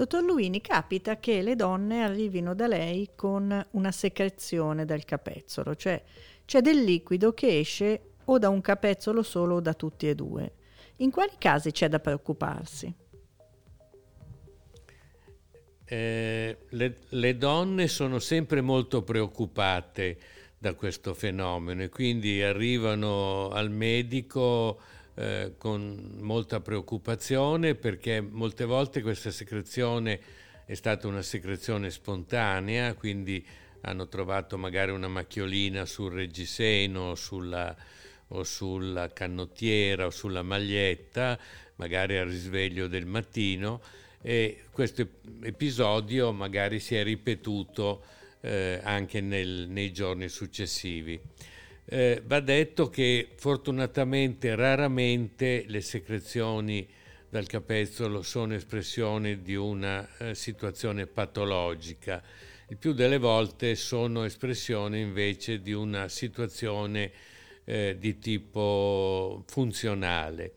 Dottor Luini, capita che le donne arrivino da lei con una secrezione del capezzolo, cioè c'è del liquido che esce o da un capezzolo solo o da tutti e due. In quali casi c'è da preoccuparsi? Eh, le, le, donne sono sempre molto preoccupate da questo fenomeno e quindi arrivano al medico eh, con molta preoccupazione perché molte volte questa secrezione è stata una secrezione spontanea, quindi hanno trovato magari una macchiolina sul reggiseno sulla, o sulla canottiera o sulla maglietta, magari al risveglio del mattino e questo episodio magari si è ripetuto eh, anche nel, nei giorni successivi. Eh, va detto che fortunatamente raramente le secrezioni dal capezzolo sono espressione di una eh, situazione patologica, il più delle volte sono espressione invece di una situazione eh, di tipo funzionale.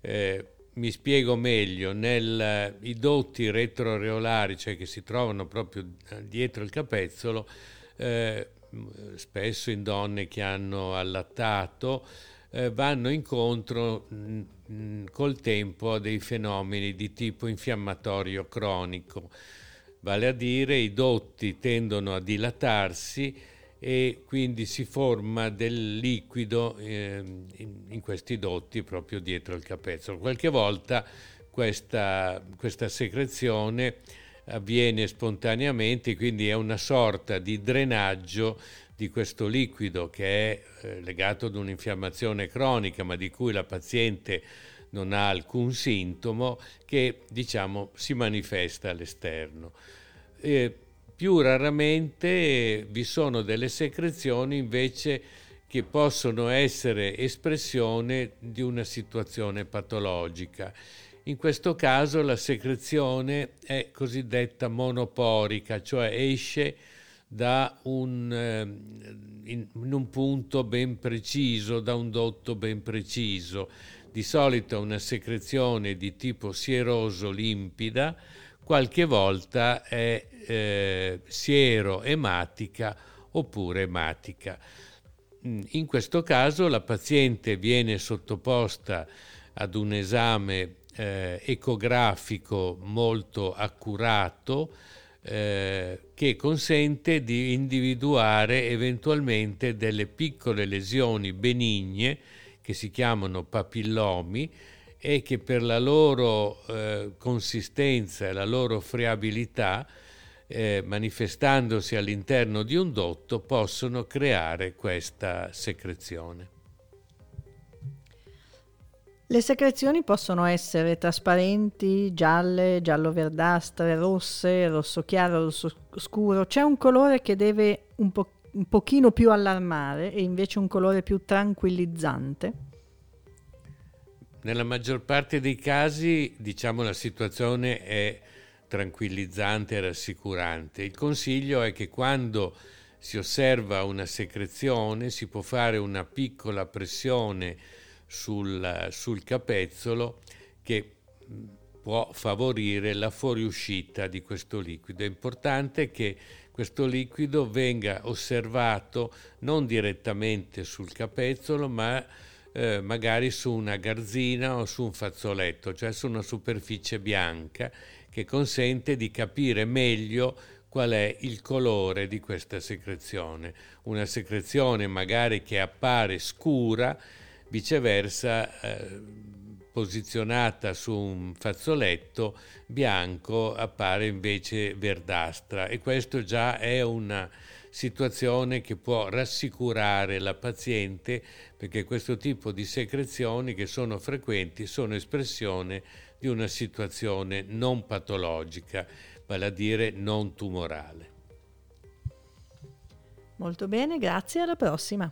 Eh, mi spiego meglio, nei dotti retroareolari, cioè che si trovano proprio eh, dietro il capezzolo, eh, spesso in donne che hanno allattato, eh, vanno incontro mh, mh, col tempo a dei fenomeni di tipo infiammatorio cronico, vale a dire i dotti tendono a dilatarsi e quindi si forma del liquido eh, in, in, questi dotti proprio dietro il capezzolo. Qualche volta questa, questa secrezione avviene spontaneamente, quindi è una sorta di drenaggio di questo liquido che è eh, legato ad un'infiammazione cronica, ma di cui la paziente non ha alcun sintomo, che diciamo si manifesta all'esterno. Eh, più raramente vi sono delle secrezioni invece che possono essere espressione di una situazione patologica. In questo caso la secrezione è cosiddetta monoporica, cioè esce da un, eh, in, in un punto ben preciso, da un dotto ben preciso. Di solito è una secrezione di tipo sieroso limpida, qualche volta è eh, siero ematica oppure ematica. Mm, in questo caso la paziente viene sottoposta ad un esame eh, ecografico molto accurato eh, che consente di individuare eventualmente delle piccole lesioni benigne che si chiamano papillomi e che per la loro eh, consistenza e la loro friabilità, eh, manifestandosi all'interno di un dotto, possono creare questa secrezione. Le secrezioni possono essere trasparenti, gialle, giallo-verdastre, rosse, rosso chiaro, rosso scuro. C'è un colore che deve un, po- un pochino più allarmare e invece un colore più tranquillizzante? Nella maggior parte dei casi, diciamo, la situazione è tranquillizzante e rassicurante. Il consiglio è che quando si osserva una secrezione si può fare una piccola pressione sul, sul capezzolo che può favorire la fuoriuscita di questo liquido. È importante che questo liquido venga osservato non direttamente sul capezzolo, ma eh, magari su una garzina o su un fazzoletto, cioè su una superficie bianca che consente di capire meglio qual è il colore di questa secrezione. Una secrezione magari che appare scura, viceversa eh, posizionata su un fazzoletto bianco appare invece verdastra e questo già è una situazione che può rassicurare la paziente perché questo tipo di secrezioni che sono frequenti sono espressione di una situazione non patologica, vale a dire non tumorale. Molto bene, grazie, alla prossima.